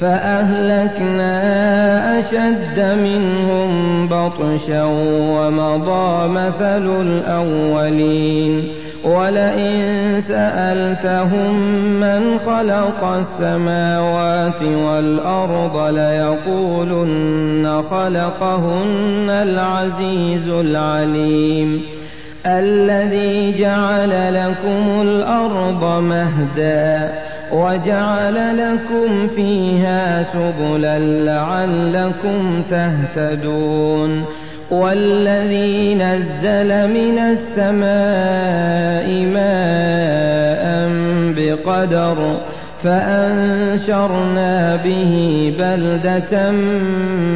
فأهلكنا أشد منهم بطشا ومضى مثل الأولين. ولئن سألتهم من خلق السماوات والأرض ليقولن خلقهن العزيز العليم. الذي جعل لكم الأرض مهداً وجعل لكم فيها سبلا لعلكم تهتدون. والذي نزل من السماء ماء بقدر فأنشرنا به بلدة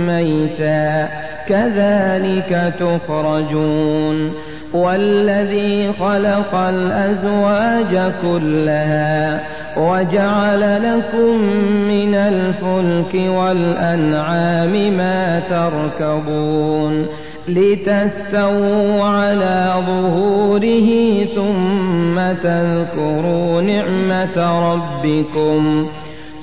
ميتا كذلك تخرجون. والذي خلق الأزواج كلها وجعل لكم من الفلك والأنعام ما تركبون لتستووا على ظهوره ثم تذكروا نعمة ربكم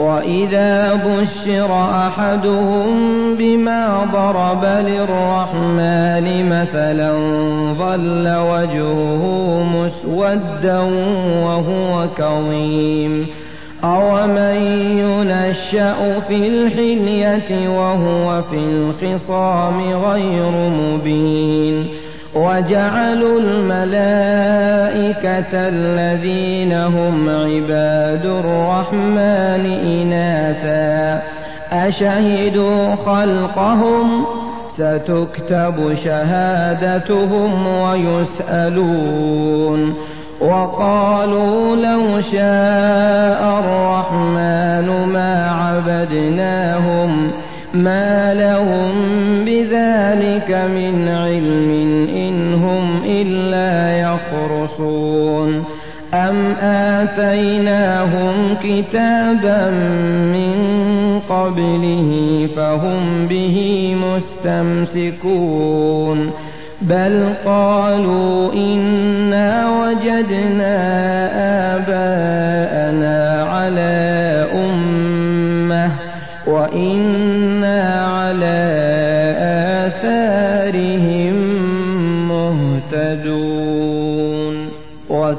وإذا بشر أحدهم بما ضرب للرحمن مثلا ظل وجهه مسودا وهو كظيم أومن ينشأ في الحلية وهو في الخصام غير مبين وجعلوا الملائكة الذين هم عباد الرحمن إناثا. أشهدوا خلقهم؟ ستكتب شهادتهم ويسألون. وقالوا لو شاء الرحمن ما عبدناهم ما لهم بذلك من علم. يخرصون أم آتيناهم كتابا من قبله فهم به مستمسكون بل قالوا إنا وجدنا آباءنا على أمة وإنا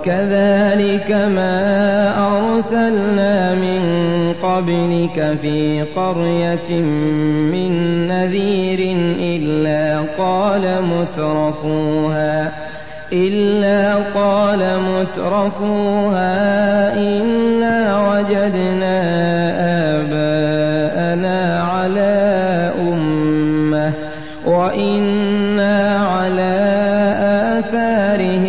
وكذلك ما أرسلنا من قبلك في قرية من نذير إلا قال مترفوها إلا قال مترفوها إنا وجدنا آباءنا على أمة وإنا على آثارهم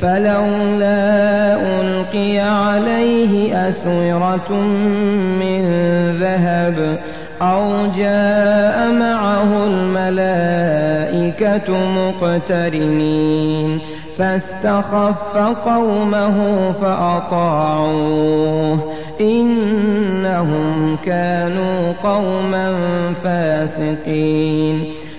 فلولا ألقي عليه أسورة من ذهب أو جاء معه الملائكة مقترنين فاستخف قومه فأطاعوه إنهم كانوا قوما فاسقين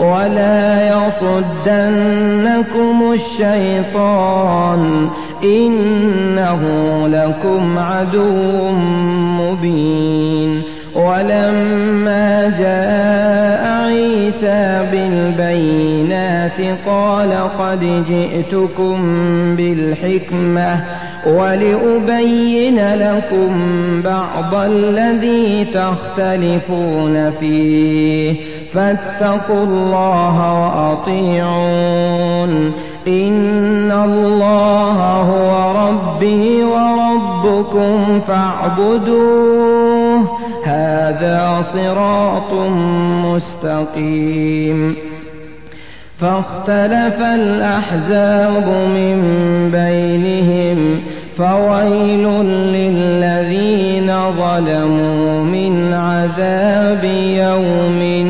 ولا يصدنكم الشيطان إنه لكم عدو مبين ولما جاء عيسى بالبينات قال قد جئتكم بالحكمة ولأبين لكم بعض الذي تختلفون فيه فاتقوا الله وأطيعون. إن الله هو ربي وربكم فاعبدوه. هذا صراط مستقيم. فاختلف الأحزاب من بينهم. فويل للذين ظلموا من عذاب يوم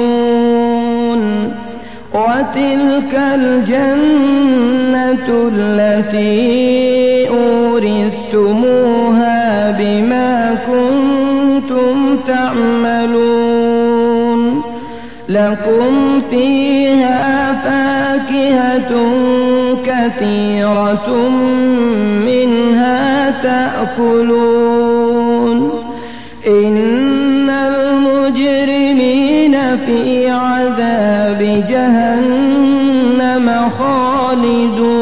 وتلك الجنة التي أورثتموها بما كنتم تعملون. لكم فيها فاكهة كثيرة منها تأكلون. إن المجرمين في عذاب جهنم خالدون.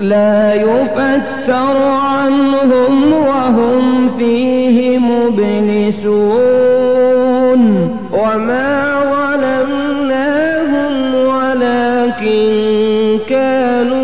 لا يفتر عنهم وهم فيه مبلسون. وما ظلمناهم ولكن كانوا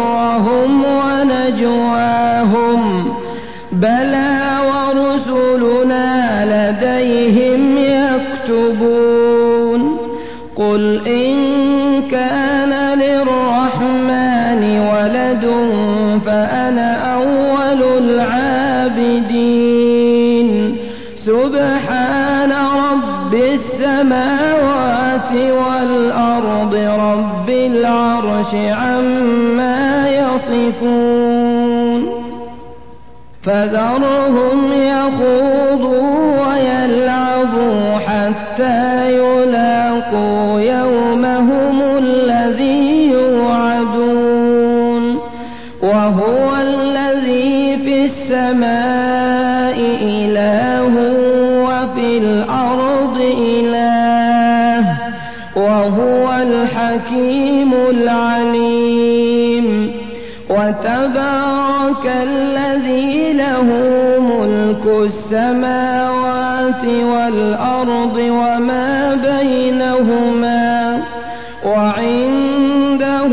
والأرض رب العرش عما يصفون فذرهم يخوضوا ويلعبوا حتى يلاقوا يومهم الحكيم العليم. وتبارك الذي له ملك السماوات والأرض وما بينهما وعنده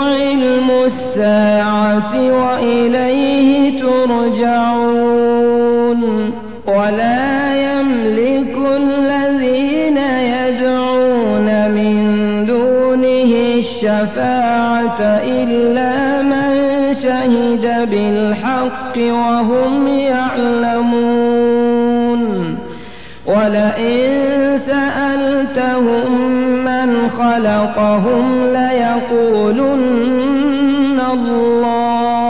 علم الساعة وإليه ترجعون. ولا الشفاعة إلا من شهد بالحق وهم يعلمون. ولئن سألتهم من خلقهم ليقولن الله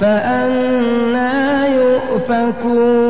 فأنا يؤفكون.